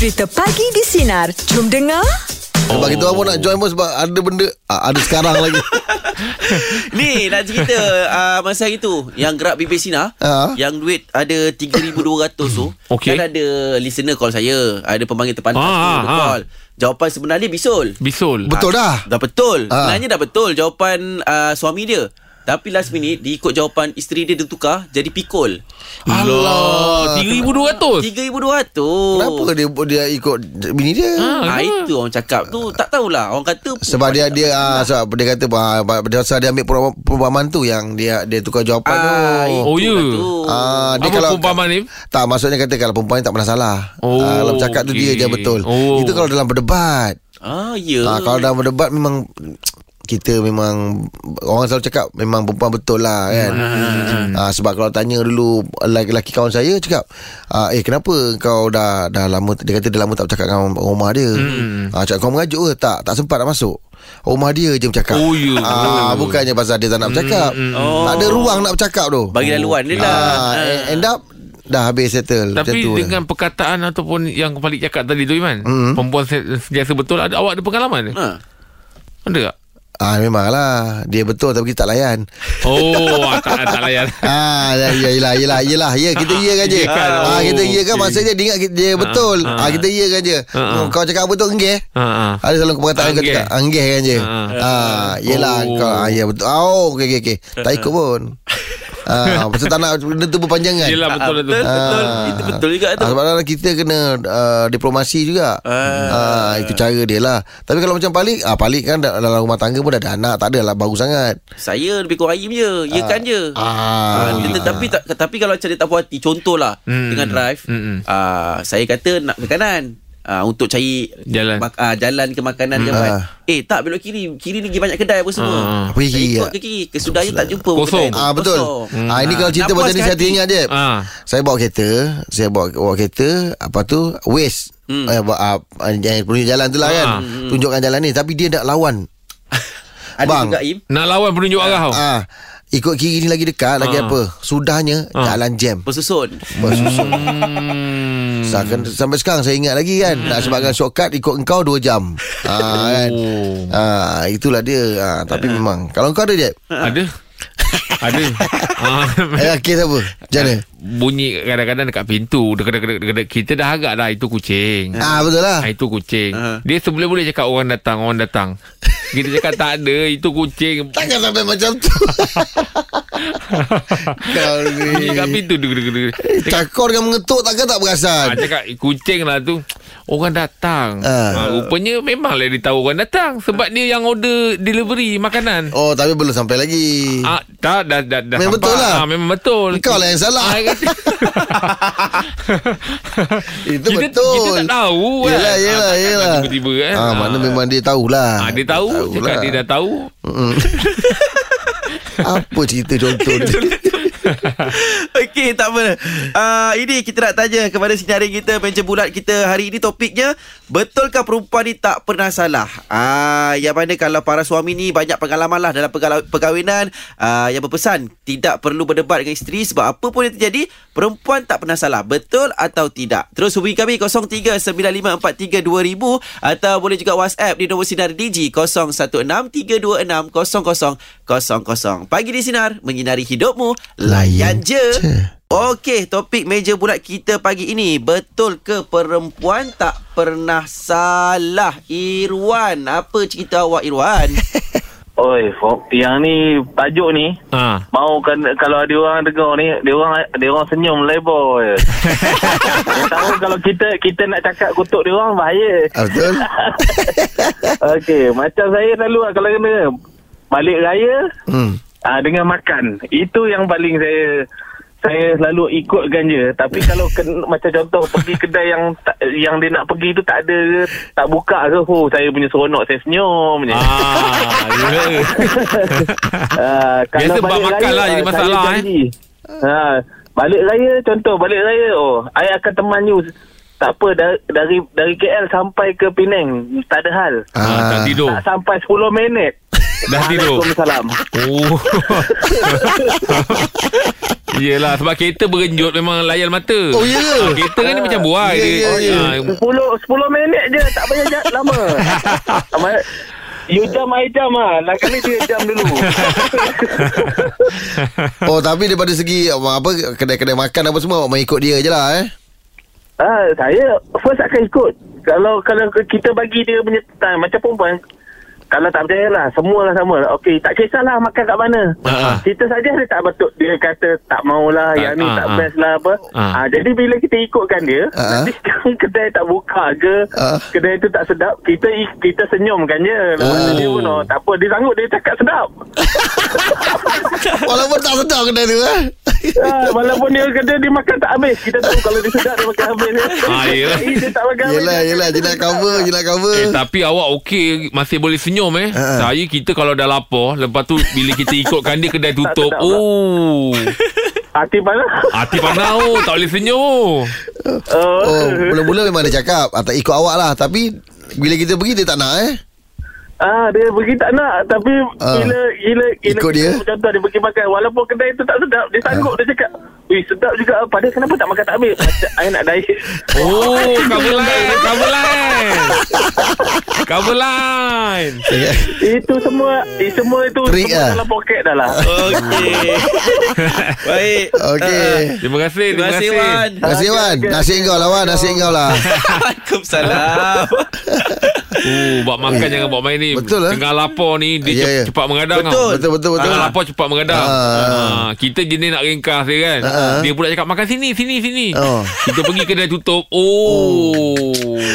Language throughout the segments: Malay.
Cerita Pagi di Sinar. Jom dengar. Sebab kita orang pun nak join pun sebab ada benda ah, Ada sekarang lagi Ni nak cerita uh, Masa hari tu Yang gerak BP Sina Ha. Yang duit ada 3,200 tu Okey. Kan ada listener call saya Ada pembanggil terpantas Ah, tu ah. call Jawapan sebenarnya bisul Bisul. Betul dah Dah betul Ah. Sebenarnya dah betul Jawapan uh, suami dia Tapi last minute Dia ikut jawapan isteri dia Dia tukar Jadi pikul Allah. 3,200. 3,200 Kenapa dia dia ikut bini dia Ah, itu orang cakap tu Tak tahulah Orang kata Sebab dia dia ah, sebab dia kata ah, dia pasal dia ambil perubahan, perubahan tu yang dia dia tukar jawapan ah, tu. Oh, ya? lah tu. Ah, dia Apa kalau perumpamaan ni? Tak maksudnya kata kalau perempuan ni tak pernah salah. Oh, Ah, kalau bercakap tu dia je betul. Oh. Itu kalau dalam berdebat. Ah, ya Ah, kalau dalam berdebat memang kita memang orang selalu cakap memang perempuan betul lah kan. Hmm. Ah, sebab kalau tanya dulu lelaki kawan saya cakap, ah, eh kenapa kau dah dah lama dia kata dah lama tak bercakap dengan rumah dia. Hmm. Ah, cakap kau mengajuk ke? Tak, tak sempat nak masuk. Rumah dia je bercakap. Oh, ya. Ah, bukannya pasal dia tak nak bercakap. Oh. Tak ada ruang nak bercakap tu. Bagi laluan dia lah Ah, end up dah habis settle macam Tapi tu. dengan perkataan ataupun yang Kepalik cakap tadi tu Iman, Mm. perempuan se- sentiasa betul ada awak ada pengalaman ke? Ha. Ada tak? Ah memanglah dia betul tapi kita tak layan. Oh, tak tak layan. Ah ya ya yelah yelah yelah ya kita ya kan je. Iyakan. Ah Oh, kita ya kan okey. maksudnya dia ingat dia betul. ah. Ah kita ya kan je. Ah, ah. Kau cakap apa tu enggeh? Ha ah. Ada selalu perkataan kau cakap anggeh kan je. Ah. Ah yelah Oh. kau ah ya betul. Oh okey okey okey. Tak ikut pun. Ah pasal tak nak benda tu berpanjangan. Yelah betul Ah, betul. betul, betul. Itu betul juga tu. Ah, sebab kita kena uh, diplomasi juga. Ah. itu cara dia lah. Tapi kalau macam Palik, ah Palik kan dalam rumah tangga pun dah ada anak, tak adalah bagus sangat. Saya lebih kurang ayam je Ya kan je Ah. Ah, dia, tetapi tak, tapi kalau macam dia tak puas hati contohlah Hmm. dengan drive Hmm. ah, saya kata nak ke kanan ah, untuk cari Jalan. mak, ah, jalan ke makanan ke Hmm. apa Ah. eh tak belok kiri kiri ni pergi banyak kedai apa semua. Pergi saya kiri, ikut ah. ke kiri kesudahnya tak jumpa Kosong. Ah betul. Kosong. Ah ini kalau cerita macam ni saya teringat je. Ah. Saya bawa kereta, saya bawa bawa kereta, apa tu? Waste. Hmm. Eh, bawa, ah, yang tunjuk jalan tu lah kan. Ah. Tunjukkan jalan ni tapi dia nak lawan. ada Bang. juga Im Nak lawan penunjuk arah tau. Ah, ikut kiri ni lagi dekat, lagi Ah. apa? Sudahnya Ah. jalan jam. bersusun Bersusun. Hmm. Sampai, sampai sekarang saya ingat lagi kan Nak sebabkan shortcut Ikut engkau 2 jam ah, kan Oh. ah, Itulah dia ah, Tapi memang Kalau kau ada je Ada. Ada. Ah. Eh kes apa Macam mana Bunyi kadang-kadang dekat pintu dekat, dekat, dekat, dekat, Kita dah agak dah Itu kucing Ah betul lah ah, Itu kucing Ah. Dia seboleh boleh cakap Orang datang Orang datang Kita cakap tak ada Itu kucing. Takkan sampai macam tu Kau kat ni pintu deg, deg, deg. Cakor dengan mengetuk Takkan tak perasan cakap kucing lah tu Orang datang ah. Rupanya memanglah dia tahu orang datang Sebab dia yang order delivery makanan Oh tapi belum sampai lagi Ah, tak dah dah, dah Memang sampai. betul lah. Ah, memang betul. Kau lah yang salah. Ah, kata- Itu kita, betul Kita tak tahu kan. Yelah yelah Ah, takkan yelah Tiba-tiba kan. ah, Mana memang dia tahulah Ah, dia tahu, cakap dia dah tahu. Apa cerita contoh ni Okey, tak apa. Uh, ini kita nak tanya kepada sinarin kita, meja bulat kita hari ini topiknya, betulkah perempuan ni tak pernah salah? Ah, uh, yang mana kalau para suami ni banyak pengalaman lah dalam perkahwinan, uh, yang berpesan tidak perlu berdebat dengan isteri sebab apa pun yang terjadi, perempuan tak pernah salah. Betul atau tidak? Terus hubungi kami 0395432000 atau boleh juga WhatsApp di nombor sinar Digi 0163260000. Pagi di sinar menyinari hidupmu. Layan je. je. Okey, topik meja bulat kita pagi ini. Betul ke perempuan tak pernah salah? Irwan, apa cerita awak Irwan? Oi, fo- yang ni tajuk ni Ah. mau kan kalau ada orang dengar ni, dia orang dia orang senyum lebar je. tahu kalau kita kita nak cakap kutuk dia orang bahaya. ah, Betul Okey, macam saya selalu lah kalau kena balik raya hmm. Ah dengan makan. Itu yang paling saya saya selalu ikutkan je Tapi kalau ken, macam contoh Pergi kedai yang tak, yang dia nak pergi tu Tak ada ke Tak buka ke oh, Saya punya seronok Saya senyum je Ah, ya. Ah, Biasa bab balik makan lah ah, jadi saya masalah, eh. Ha, balik raya contoh balik raya oh, I akan teman you tak apa dari dari, dari KL sampai ke Penang tak ada hal. Ah, tak tidur. Tak sampai 10 minit. Dah tidur. Waalaikumsalam. Oh. Yelah sebab kereta berenjut Memang layar mata Oh, ya ke? Ah, Kereta kan dia macam buai Ya, dia, ya, ya. ah, 10 10 minit je tak payah jat lama. Ama- You jam I jam ah. Lah kali dia jam dulu. Oh tapi daripada segi Apa Kedai-kedai makan apa semua Awak ikut dia je lah eh ah, saya first akan ikut. Kalau kalau kita bagi dia punya time macam perempuan kalau tak percaya lah Semualah sama Okey tak kisahlah makan kat mana Ah, ah. Kita saja dia tak betul Dia kata tak maulah Yang ni tak best lah apa Ah. ah, Jadi bila kita ikutkan dia. Nanti sekarang kedai tak buka ke Ah. Kedai tu tak sedap Kita kita senyumkan je Lepas Oh. dia pun oh, Tak apa dia sanggup dia cakap sedap Walaupun tak sedap kedai tu eh ah, Walaupun dia kata dia makan tak habis Kita tahu kalau dia sedap dia makan habis Ah, yelah. Eh, Dia tak makan habis Yelah yelah Je nak cover Je nak cover Eh, tapi awak okey masih boleh senyum eh. Ha. Saya kita kalau dah lapar, lepas tu bila kita ikutkan dia kedai tutup, oh. Hati panas Hati panas oh, tak boleh senyum. oh. Oh mula-mula memang dia cakap ah, Tak ikut awak lah Tapi Bila kita pergi dia tak nak eh Ah dia pergi tak nak tapi Ah. bila bila bila Ikut dia? contoh dia pergi makan walaupun kedai tu tak sedap dia sanggup dia cakap Wih sedap juga Padahal kenapa tak makan tak habis Macam saya nak diet Oh, cover line, cover line. Cover line. Itu semua eh, Semua itu Trik Semua lah. dalam poket dah lah Okey. Baik. Okey. Terima kasih, Terima kasih Wan. Terima kasih Wan Nasi engkau lah Wan Nasi engkau lah Waalaikumsalam. Oh, buat makan jangan buat main ni. Betul, eh? Tengah lapar ni dia Ya, cep- ya. cepat mengadang Betul. tau. Betul betul betul Tengah lapar cepat mengadang. Ah. Ah, kita jenis nak ringkas dia kan. Ah. Dia pula cakap makan sini, sini, sini. Oh. Kita pergi kedai tutup. Oh.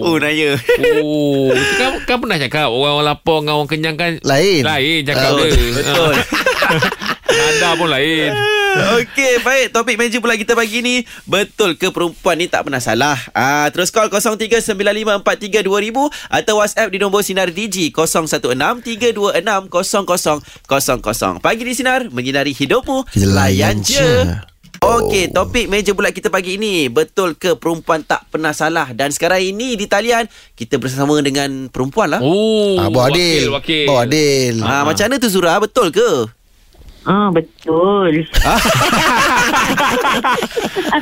Oh, naya. Oh, kan, kan pernah cakap orang lapar dengan orang kenyang kan Lain. Lain cakap Ah, dia. Betul. Nada pun lain. Okey, baik. Topik meja pula kita pagi ni. Betul ke perempuan ni tak pernah salah? Ah, terus call 0395432000 atau WhatsApp di nombor Sinar Digi 0163260000. Pagi di Sinar, menyinari hidupmu. Layan je. Okey, topik meja bulat kita pagi ini. Betul ke perempuan tak pernah salah? Dan sekarang ini di talian, kita bersama dengan perempuan lah. Oh, Ah, Abang Adil wakil, wakil. Abang Adil Ah, macam mana tu Zura? Betul ke? Ah betul.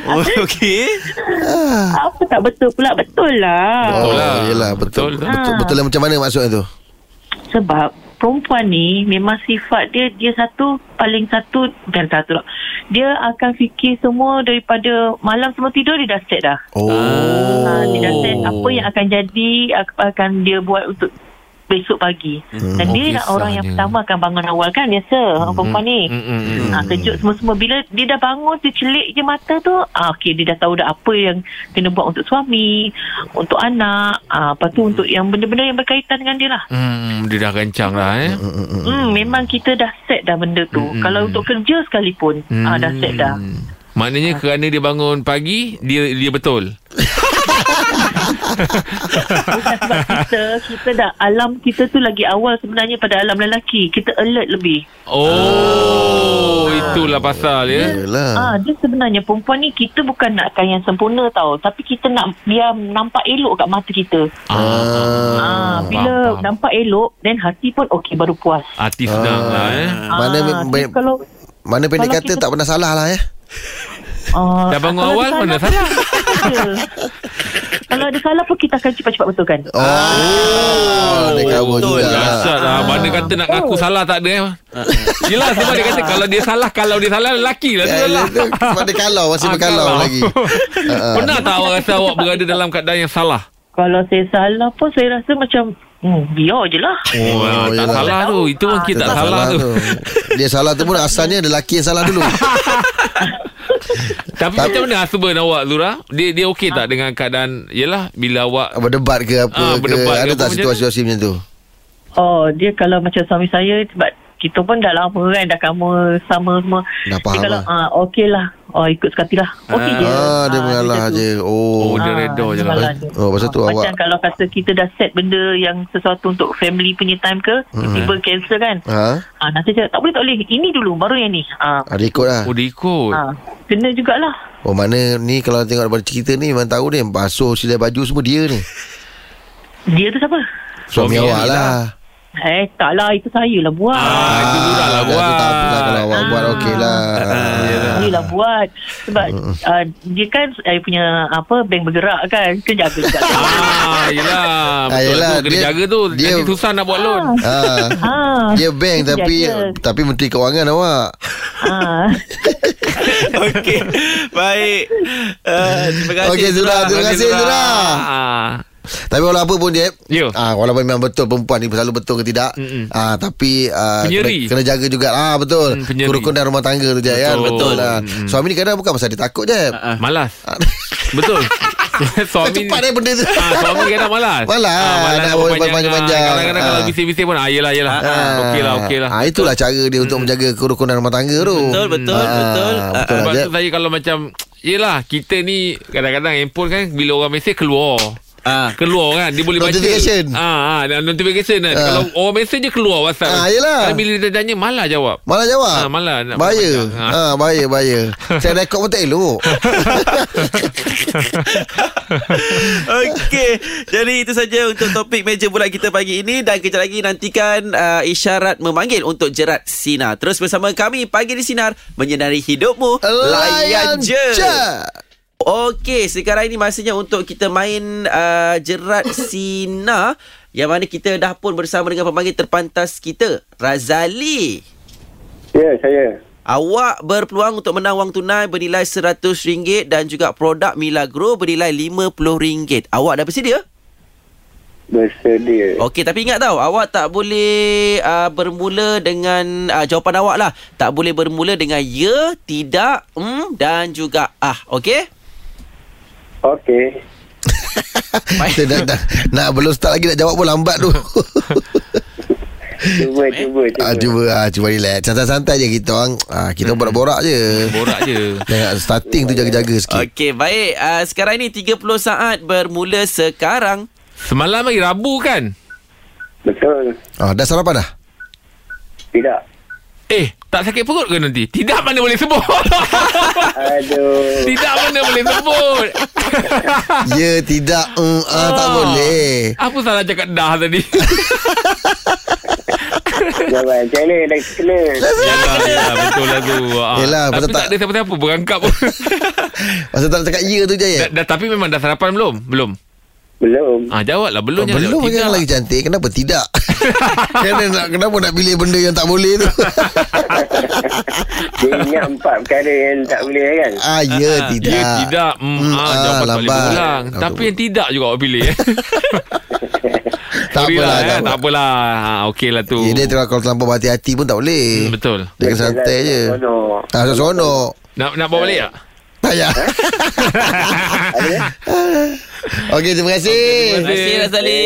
Oh, Okey. Apa tak betul pula betul lah. Betul lah. Oh, yelah betul. Betul. Betul, betul, Ah. betul lah macam mana maksudnya tu? Sebab perempuan ni memang sifat dia dia satu paling satu bukan satu lah. Dia akan fikir semua daripada malam semua tidur dia dah set dah. Oh. Ha, dia dah set apa yang akan jadi ak- akan dia buat untuk besok pagi. Hmm. Dan Oh, dia nak orang yang kisahnya. pertama akan bangun awal kan biasa orang perempuan ni. Mm, mm, mm. Ha, kejut semua-semua Bila dia dah bangun Dia celik je mata tu ah, Okay dia dah tahu dah Apa yang Kena buat untuk suami Untuk anak ah, Lepas tu untuk yang Benda-benda yang berkaitan dengan dia lah Hmm, dia dah rancang lah eh. Hmm, memang kita dah set dah benda tu. Mm-mm. Kalau untuk kerja sekalipun, Hmm. ah, dah set dah. Maknanya kerana dia bangun pagi, dia dia betul. Bukan sebab kita, kita dah alam kita tu lagi awal sebenarnya pada alam lelaki. Kita alert lebih. Oh, itulah pasal ya. Yelah. Ah, dia sebenarnya perempuan ni kita bukan nakkan yang sempurna tau. Tapi kita nak biar nampak elok kat mata kita. Ah, bila faham, faham. nampak elok, then hati pun okey baru puas. Hati senang lah eh. Mana ah, me- tapi kalau Mana pendek kata kita- tak pernah salah lah ya. ah, Dah bangun awal, mana salah? Kalau ada salah pun kita akan cepat-cepat betulkan. Oh. Dia cover betul. juga. lah. Dahsyat lah Mana kata nak ngaku salah tak ada eh. Yelah sebab dia kata Kalau dia salah Kalau dia salah Lelaki lah tu Eh, salah dia tu Sebab dia kalau Masih Ah, berkalau kalau. lagi Ah, Pernah tak awak rasa Awak berada dalam keadaan yang salah Kalau saya salah pun saya rasa macam hmm, biar je lah. Oh, Oh, tak yelah. salah tu Itu Ah, mungkin Dia tak, salah, tu. Dia salah tu pun asalnya Lelaki yang salah dulu Tapi macam mana husband awak Zura Dia dia okey tak Dengan keadaan Yelah Bila awak Berdebat ke apa Ah, ke berdebat ke Ada apa tak macam situasi-situasi macam tu Oh, dia kalau macam suami saya sebab kita pun dah lama kan dah kamu sama semua. Dah faham dia kalau lah. ah okey lah. Oh ikut sekati lah. Okey je. Ah, dia mengalah macam tu. je Oh Oh, dia reda je lah. mengalah je. Oh, pasal tu Ah, awak- Macam kalau kata kita dah set benda yang sesuatu untuk family punya time ke, tiba cancel kan. Ha? Ah, nanti cakap tak boleh tak boleh. Ini dulu baru yang ni. Ah, Ada ikut lah Oh dia ikut ah kena jugalah. Oh mana ni Kalau tengok daripada cerita ni Memang tahu ni Basuh silai baju semua dia ni Dia tu siapa? Suami Suami awak dia lah Eh, tak lah. Itu saya lah buat. Ah, itu Zura lah buat. tak apalah kalau awak buat Ah. okey lah. Saya lah buat. Sebab uh, dia kan saya punya apa bank bergerak kan. Kan jaga juga. Ah, yelah. Ah, Betul yelah, tu kena dia- jaga tu. dia- Nanti susah nak buat loan. Ah. ah, Dia bank itu tapi jaga. tapi menteri kewangan awak. ah. Okey. Baik. Uh, terima kasih. Okey Zura, terima kasih Zura. Ah. Tapi walau apa pun Jeb Ya. ah, Walaupun memang betul Perempuan ni selalu betul ke tidak Mm-mm. ah, Tapi ah, Penyeri. kena, kena jaga juga ah, Betul Hmm, penyeri. Kerukunan rumah tangga tu Jeb kan? Betul. Betul lah Mm-mm. Suami ni kadang bukan pasal dia takut Jeb Ah, Malas. Betul. Suami Cepat eh benda tu Ah, suami kadang malas. Malas. Ah, malas Nak panjang-panjang. Ah, Kadang-kadang Ah. kalau bising-bising pun, ah, yelah, yelah. Ah, okey lah, okey lah. ah, Itulah cara dia Untuk menjaga kerukunan rumah tangga tu Betul, betul, Ah, betul. Betul lah Sebab tu saya kalau macam Yelah kita ni Kadang-kadang handphone kan Bila orang mesej keluar Ah. Keluar kan Dia boleh baca Notification. ah, ah, Notification kan Ah. Kalau orang mesej je keluar WhatsApp Ah, yelah. Kalau bila dia tanya Malah jawab Malah jawab Ah, malah nak Bahaya ha. Bahaya bahaya Saya rekod pun tak elok Okey. Jadi itu saja untuk topik meja bulat kita pagi ini dan kejap lagi nantikan uh, isyarat memanggil untuk jerat sinar. Terus bersama kami pagi di sinar menyinari hidupmu. Layan je. Okey, sekarang ini masanya untuk kita main uh, jerat sinar yang mana kita dah pun bersama dengan pemanggil terpantas kita, Razali. Ya, saya. Awak berpeluang untuk menang wang tunai bernilai RM100 dan juga produk Milagro bernilai RM50. Awak dah bersedia? Bersedia. Okey, tapi ingat tau, awak tak boleh uh, bermula dengan uh, jawapan awak lah. Tak boleh bermula dengan ya, tidak, mm dan juga ah. Okey? Okey. Kita dah, dah, Nak belum start lagi Nak jawab pun lambat tu Cuba, cuba, cuba. ah, Cuba ah, Cuba relax Santai-santai je kita orang ah, Kita Hmm. borak-borak je Borak je Jangan starting tu jaga-jaga sikit Okey, baik. Uh, sekarang ini 30 saat bermula sekarang. Semalam lagi Rabu kan Betul. ah, Dah sarapan dah? Tidak. Eh tak sakit perut ke nanti? Tidak mana boleh sebut. Aduh. Tidak mana boleh sebut. Ya tidak. Mm, ah, Tak Ah. boleh. Apa salah cakap dah tadi? Jangan. Macam mana? Dah kena. Yalah, yalah, betul lah tu. Ah. Yelah, Tapi tak, tak- ada siapa-siapa Berangkap pun. Pasal tak nak cakap ya tu je dah, dah, Tapi memang dah sarapan belum? Belum Belum. Ah jawab lah. Belum Oh, belum jawab lagi cantik. Kenapa tidak? Kenapa nak, kenapa nak pilih benda yang tak boleh tu? Dia ingat empat perkara yang tak boleh kan. Ah ya tidak. Ya tidak. Mm, Hmm, ah, ah, Jawapan tak boleh berulang. Ah, Tapi yang tidak juga awak pilih. Eh. Tak apalah lah, tak eh. Tak apalah. Ha, Okey lah tu. Ya, dia terlalu kalau terlampau berhati-hati pun tak boleh. Hmm, Betul. Dia kena santai je. Seronok. Ah, seronok. Nak nak bawa balik tak? Tak payah Okey terima kasih. Terima kasih, Razali.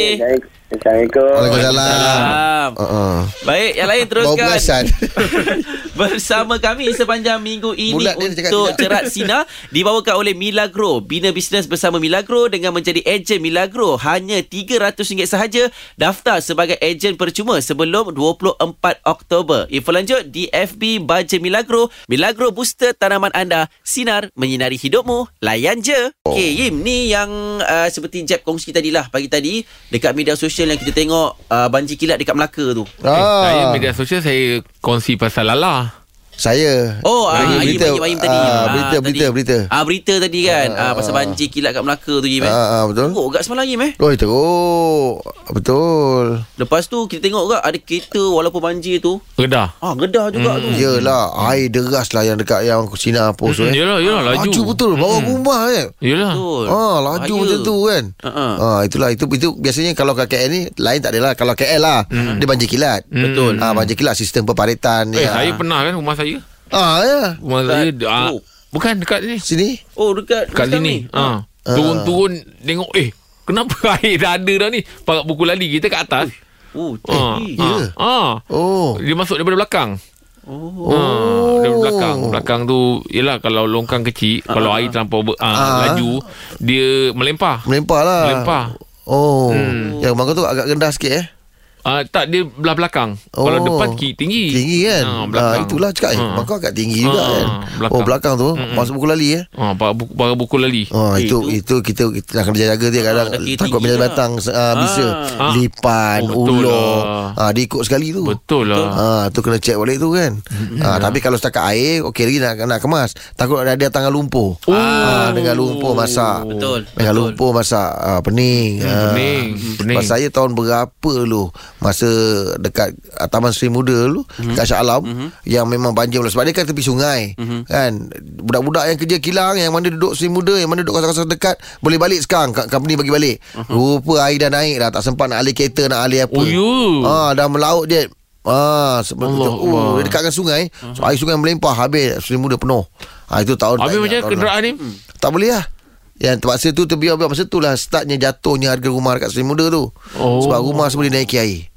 Assalamualaikum. Waalaikumsalam Salam. uh-uh. Baik, yang lain teruskan. Bersama kami sepanjang minggu ini Bulat untuk. Jerat Sina dibawakan oleh Milagro. Bina bisnes bersama Milagro dengan menjadi ejen Milagro hanya RM300 sahaja. Daftar sebagai ejen percuma sebelum 24 Oktober. Info lanjut di FB Baja Milagro. Milagro booster tanaman anda. Sinar menyinari hidupmu. Layan je. Oh. Okay, Yim ni yang uh, seperti Jeb kongsi tadilah pagi tadi dekat media sosial yang kita tengok uh, banjir kilat dekat Melaka tu. Eh, saya ah, media sosial Saya kongsi pasal Lala Saya Oh, ah, berita, Ayim tadi. ah, Ah, berita, tadi. berita, berita. Ah, berita tadi kan. Ah, Ah, pasal ah. banjir kilat kat Melaka tu, Yim. Eh. Ah, ah, betul. Oh, kat semalam, Yim. Eh. Oh teruk Betul Lepas tu, kita tengok kat ada kereta walaupun banjir tu. Redah Ah, gedah juga tu. Yelah Air deras lah Yang dekat yang Sinar pos tu eh. Yelah yelah laju Laju betul Bawa rumah kan Yelah Betul. Ah, laju Bahaya. macam tu kan. Ah, ah. Ah, itulah itu itu biasanya kalau kat KL ni lain tak adalah. Kalau KL lah dia banjir kilat. Betul. Ah, banjir kilat sistem perparitan Eh ya. saya pernah kan rumah saya Ah, ya. Rumah Dekat saya ah, Teluk. Bukan dekat ni Sini. Oh, dekat, Kat dekat sini ni. ah. Turun-turun Tengok eh Kenapa air dah ada dah ni Pakat buku lali kita kat atas Oh, ah, eh, ya? ah, ah. Oh. Dia masuk daripada belakang Oh. Oh. Dari belakang Belakang tu Yelah kalau longkang kecil Kalau air terlampau ber, ah, Ah. laju Dia melempar Melempar lah. Melempar Oh. Hmm. Ya, rumah kau tu agak rendah sikit eh. Uh, tak dia belah belakang. Oh, kalau depan ki tinggi. Tinggi kan Ah, ha, belakang. Itulah cakap eh, Ah. Maka agak tinggi juga Ah, kan belakang. Oh belakang tu Masuk buku lali eh Ah, para buku, para buku lali. Oh, Eh, itu, itu- itu kita kita nak kena jaga dia kadang tinggi takut bila lah. batang uh, bisa Ah. lipan Oh, ular lah. ah dia ikut sekali tu Betul lah. Ah tu kena check balik tu kan. Ah tapi kalau setakat air okey lagi nak nak kemas. Takut ada dia tangan lumpur. Oh. Ah dengan lumpur masak. Betul, Dengan betul. lumpur masak ah, pening. Ah. pening, pening. Pas saya tahun berapa lu masa dekat ah, Taman Seri Muda lu dekat Shah Alam yang memang banjir sebab dia kan tepi sungai kan? Budak-budak yang kerja kilang yang mana duduk Seri Muda yang mana duduk kawasan-kawasan dekat boleh balik sekarang. Ka- company bagi balik. Rupa air dah naik dah. Tak sempat nak alih kereta nak alih apa. Oh, you. ah dah melaut je. Ah, sebab Allah tu, oh, Allah. dia dekat dengan sungai. So, air sungai melimpah habis Seri Muda penuh. Ah itu tahun Habis macam tahun kenderaan ni? Tak boleh lah. Yang terpaksa tu terbiar-biar. Masa tu lah Startnya jatuhnya harga rumah Dekat Seri Muda tu. Oh. Sebab rumah semua dinaiki air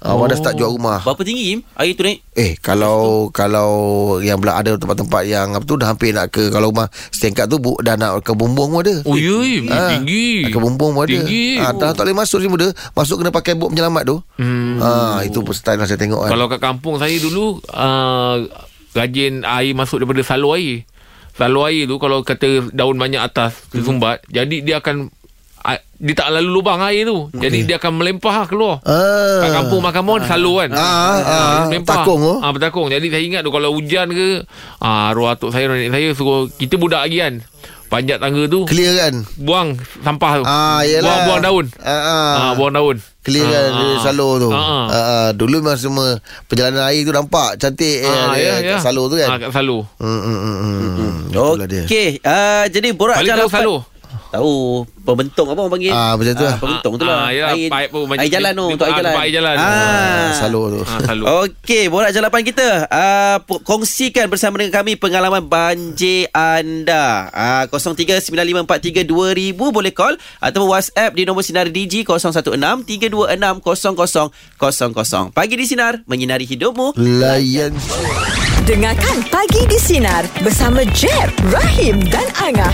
Ah, Orang dah start jual rumah Berapa tinggi Im? Air tu naik? Eh kalau Kalau Yang belah ada tempat-tempat Yang apa tu Dah hampir nak ke Kalau rumah setingkat tu bu, Dah nak ke bumbung pun ada Oh, ya. Ah, Tinggi. Ke bumbung pun ada Tinggi. ah, Dah tak boleh masuk Seri Muda Masuk kena pakai bot penyelamat tu Hmm. ah, Itu style yang saya tengok kan Kalau kat kampung saya dulu uh, Rajin air masuk daripada salur air Salur air tu Kalau kata daun banyak atas Tersumbat Jadi dia akan Dia tak lalu lubang air tu Jadi dia akan melempah keluar ah. Kat kampung makan mohon salur kan Ah, ah, melempah. takung tu. ah, Bertakung Jadi saya ingat tu Kalau hujan ke ah, Arwah atuk saya Nenek saya suruh Kita budak lagi kan Panjat tangga tu Clear kan Buang sampah tu Ah, yelah. Buang, buang daun Ah, ah. ah, Buang daun Clear kan Ah, ah. salur tu. Ah, ah. Ah, ah. Dulu memang semua perjalanan air tu nampak cantik Ah, eh, ya, kat ya. salur tu ah, kan. Kat salur Hmm, hmm, hmm, hmm. Dia. Okey, uh, jadi borak Balik tahu jalapan. salur Tahu pembentung apa orang panggil? Ah, macam tu lah. pembentung tu lah. Ah, yalah, paip pun macam- air jalan tu untuk air ah, jalan. air jalan. Ah, Ah, salur tu. ah, Salur Okey, borak jalapan kita. Uh, kongsikan bersama dengan kami pengalaman banjir anda. Uh, 0395432000 boleh call atau WhatsApp di nombor sinar DG 0163260000. Pagi di sinar menyinari hidupmu. Layan Dengarkan Pagi di Sinar bersama Jeb, Rahim dan Angah.